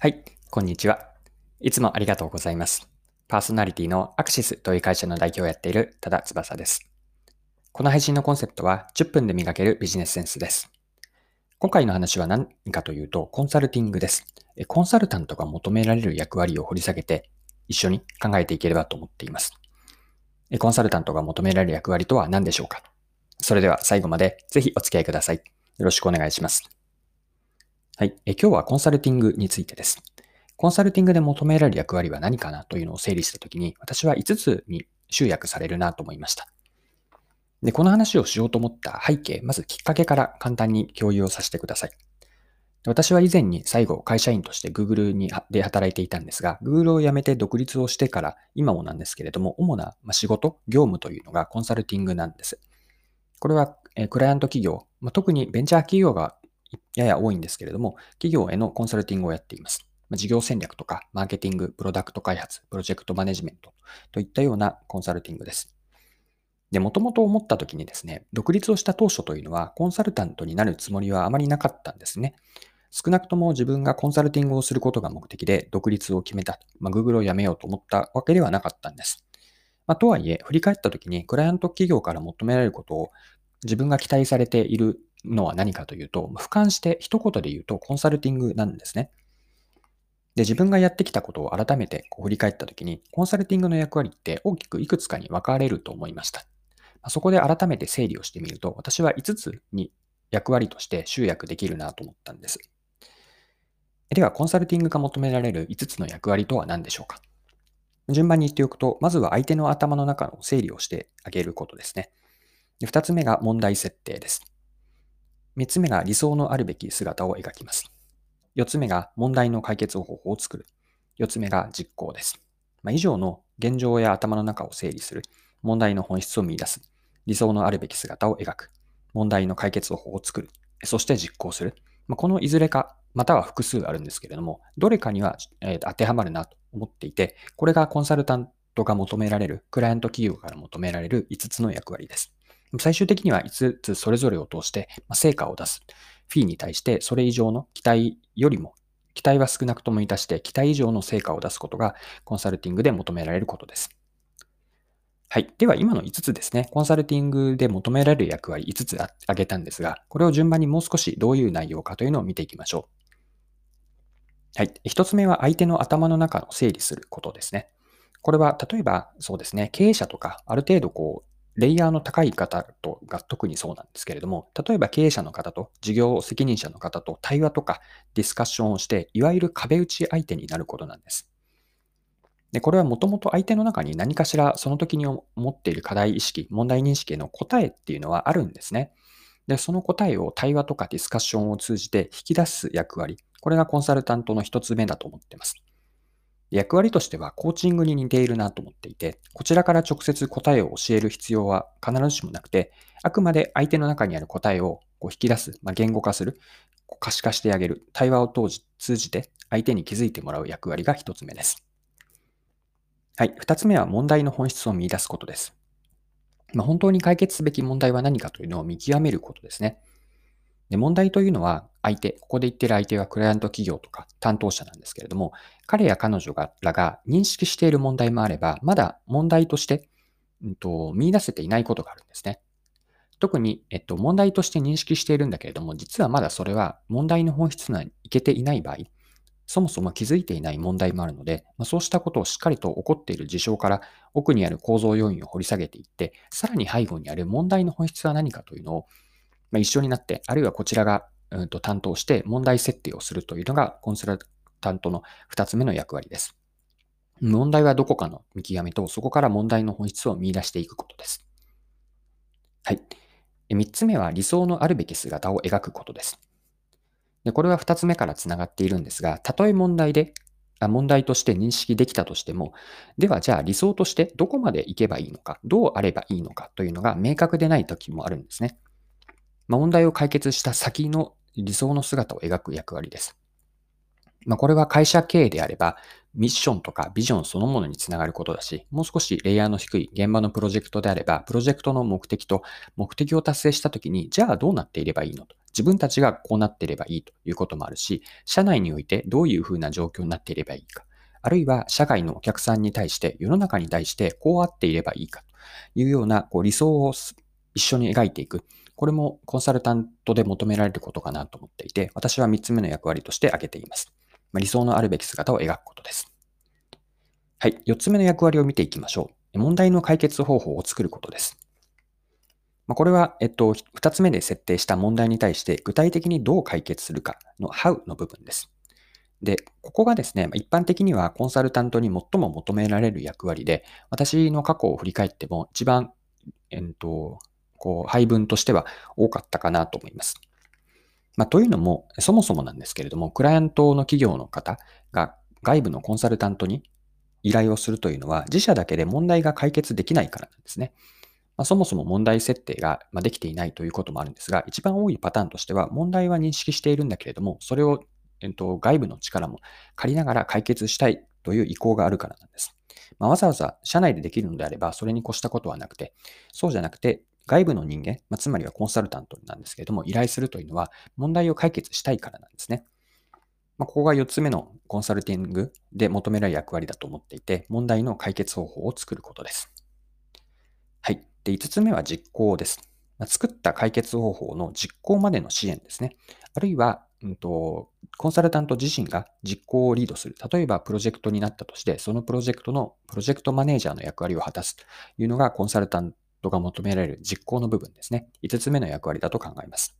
はい、こんにちは。いつもありがとうございます。パーソナリティのアクシスという会社の代表をやっている多田翼です。この配信のコンセプトは10分で磨けるビジネスセンスです。今回の話は何かというと、コンサルティングです。コンサルタントが求められる役割を掘り下げて、一緒に考えていければと思っています。コンサルタントが求められる役割とは何でしょうか？それでは最後までぜひお付き合いください。よろしくお願いします。はい。え今日はコンサルティングについてです。コンサルティングで求められる役割は何かなというのを整理したときに、私は5つに集約されるなと思いました。で、この話をしようと思った背景、まずきっかけから簡単に共有をさせてください。私は以前に最後会社員として Google にで働いていたんですが、Google を辞めて独立をしてから今もなんですけれども、主な仕事、業務というのがコンサルティングなんです。これはクライアント企業、特にベンチャー企業がやや多いんですけれども、企業へのコンサルティングをやっています。事業戦略とか、マーケティング、プロダクト開発、プロジェクトマネジメントといったようなコンサルティングです。で、もともと思った時にですね、独立をした当初というのは、コンサルタントになるつもりはあまりなかったんですね。少なくとも自分がコンサルティングをすることが目的で独立を決めた、まあ、Google を辞めようと思ったわけではなかったんです。まあ、とはいえ、振り返った時に、クライアント企業から求められることを自分が期待されているのは何かというと、俯瞰して一言で言うとコンサルティングなんですね。で、自分がやってきたことを改めてこう振り返ったときに、コンサルティングの役割って大きくいくつかに分かれると思いました。そこで改めて整理をしてみると、私は5つに役割として集約できるなと思ったんです。では、コンサルティングが求められる5つの役割とは何でしょうか？順番に言っておくと、まずは相手の頭の中の整理をしてあげることですね。2つ目が問題設定です。3つ目が理想のあるべき姿を描きます。4つ目が問題の解決方法を作る。4つ目が実行です。まあ、以上の現状や頭の中を整理する。問題の本質を見出す。理想のあるべき姿を描く。問題の解決方法を作る。そして実行する。まあ、このいずれか、または複数あるんですけれども、どれかには、え当てはまるなと思っていて、これがコンサルタントが求められる、クライアント企業から求められる5つの役割です。最終的には5つそれぞれを通して成果を出す。フィーに対してそれ以上の期待よりも、期待は少なくとも満たして期待以上の成果を出すことがコンサルティングで求められることです。はい。では今の5つですね。コンサルティングで求められる役割5つ挙げたんですが、これを順番にもう少しどういう内容かというのを見ていきましょう。はい。1つ目は相手の頭の中の整理することですね。これは例えばそうですね、経営者とかある程度こうレイヤーの高い方とが特にそうなんですけれども、例えば経営者の方と事業責任者の方と対話とかディスカッションをして、いわゆる壁打ち相手になることなんです。で、これはもともと相手の中に何かしらその時に持っている課題意識、問題認識への答えっていうのはあるんですね。で、その答えを対話とかディスカッションを通じて引き出す役割。これがコンサルタントの一つ目だと思っています。役割としてはコーチングに似ているなと思っていて、こちらから直接答えを教える必要は必ずしもなくて、あくまで相手の中にある答えをこう引き出す、まあ、言語化する、可視化してあげる、対話を通じて相手に気づいてもらう役割が一つ目です。はい。二つ目は問題の本質を見出すことです。まあ、本当に解決すべき問題は何かというのを見極めることですね。で問題というのは相手、ここで言ってる相手はクライアント企業とか担当者なんですけれども、彼や彼女がらが認識している問題もあれば、まだ問題として、うんと、見出せていないことがあるんですね。特に、えっと、問題として認識しているんだけれども、実はまだそれは問題の本質にいけていない場合、そもそも気づいていない問題もあるので、まあ、そうしたことをしっかりと起こっている事象から奥にある構造要因を掘り下げていって、さらに背後にある問題の本質は何かというのをまあ、一緒になって、あるいはこちらが、うん、と担当して問題設定をするというのがコンサルタントの二つ目の役割です。問題はどこかの見極めと、そこから問題の本質を見出していくことです。はい。三つ目は理想のあるべき姿を描くことです。でこれは二つ目からつながっているんですが、たとえ問題で、問題として認識できたとしても、ではじゃあ理想としてどこまで行けばいいのか、どうあればいいのかというのが明確でない時もあるんですね。まあ、問題を解決した先の理想の姿を描く役割です。まあ、これは会社経営であれば、ミッションとかビジョンそのものにつながることだし、もう少しレイヤーの低い現場のプロジェクトであれば、プロジェクトの目的と目的を達成したときに、じゃあどうなっていればいいのと。自分たちがこうなっていればいいということもあるし、社内においてどういうふうな状況になっていればいいか。あるいは社外のお客さんに対して、世の中に対してこうあっていればいいかというようなこう理想を一緒に描いていく。これもコンサルタントで求められることかなと思っていて、私は3つ目の役割として挙げています。まあ、理想のあるべき姿を描くことです。はい。4つ目の役割を見ていきましょう。問題の解決方法を作ることです。まあ、これは、えっと、2つ目で設定した問題に対して具体的にどう解決するかの How の部分です。で、ここがですね、一般的にはコンサルタントに最も求められる役割で、私の過去を振り返っても一番、えっと、こう配分としては多かったかなと思います。まあ、というのも、そもそもなんですけれども、クライアントの企業の方が外部のコンサルタントに依頼をするというのは、自社だけで問題が解決できないからなんですね。まあ、そもそも問題設定ができていないということもあるんですが、一番多いパターンとしては、問題は認識しているんだけれども、それを、えっと、外部の力も借りながら解決したいという意向があるからなんです。まあ、わざわざ社内でできるのであれば、それに越したことはなくて、そうじゃなくて、外部の人間、まあ、つまりはコンサルタントなんですけれども、依頼するというのは問題を解決したいからなんですね。まあ、ここが4つ目のコンサルティングで求められる役割だと思っていて、問題の解決方法を作ることです。はい。で、5つ目は実行です。まあ、作った解決方法の実行までの支援ですね。あるいは、うんと、コンサルタント自身が実行をリードする。例えば、プロジェクトになったとして、そのプロジェクトのプロジェクトマネージャーの役割を果たすというのがコンサルタントが求められる実行の部分ですね。5つ目の役割だと考えます。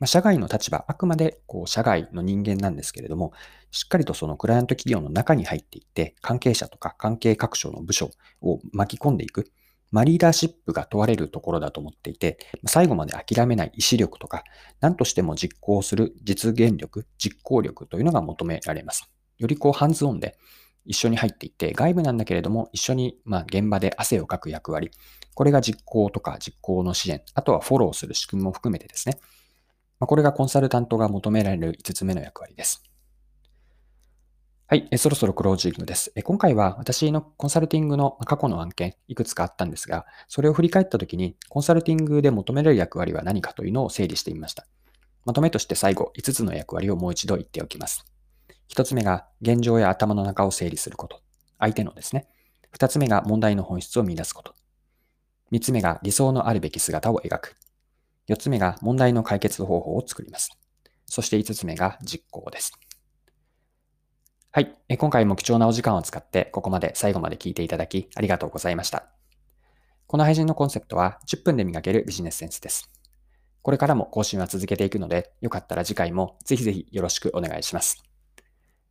まあ、社外の立場、あくまでこう社外の人間なんですけれども、しっかりとそのクライアント企業の中に入っていって、関係者とか関係各所の部署を巻き込んでいく。まあ、リーダーシップが問われるところだと思っていて、最後まで諦めない意志力とか、何としても実行する実現力、実行力というのが求められます。よりこうハンズオンで一緒に入っていって、外部なんだけれども、一緒にまあ現場で汗をかく役割。これが実行とか実行の支援、あとはフォローする仕組みも含めてですね。まあ、これがコンサルタントが求められる5つ目の役割です。はい、えそろそろクロージングです。え今回は私のコンサルティングの過去の案件、いくつかあったんですが、それを振り返ったときに、コンサルティングで求められる役割は何かというのを整理してみました。まとめとして最後、5つの役割をもう一度言っておきます。1つ目が、現状や頭の中を整理すること。相手のですね。2つ目が、問題の本質を見出すこと。3つ目が、理想のあるべき姿を描く。4つ目が問題の解決方法を作ります。そして5つ目が実行です。はい。今回も貴重なお時間を使ってここまで最後まで聞いていただきありがとうございました。この配信のコンセプトは10分で磨けるビジネスセンスです。これからも更新は続けていくので、よかったら次回もぜひぜひよろしくお願いします。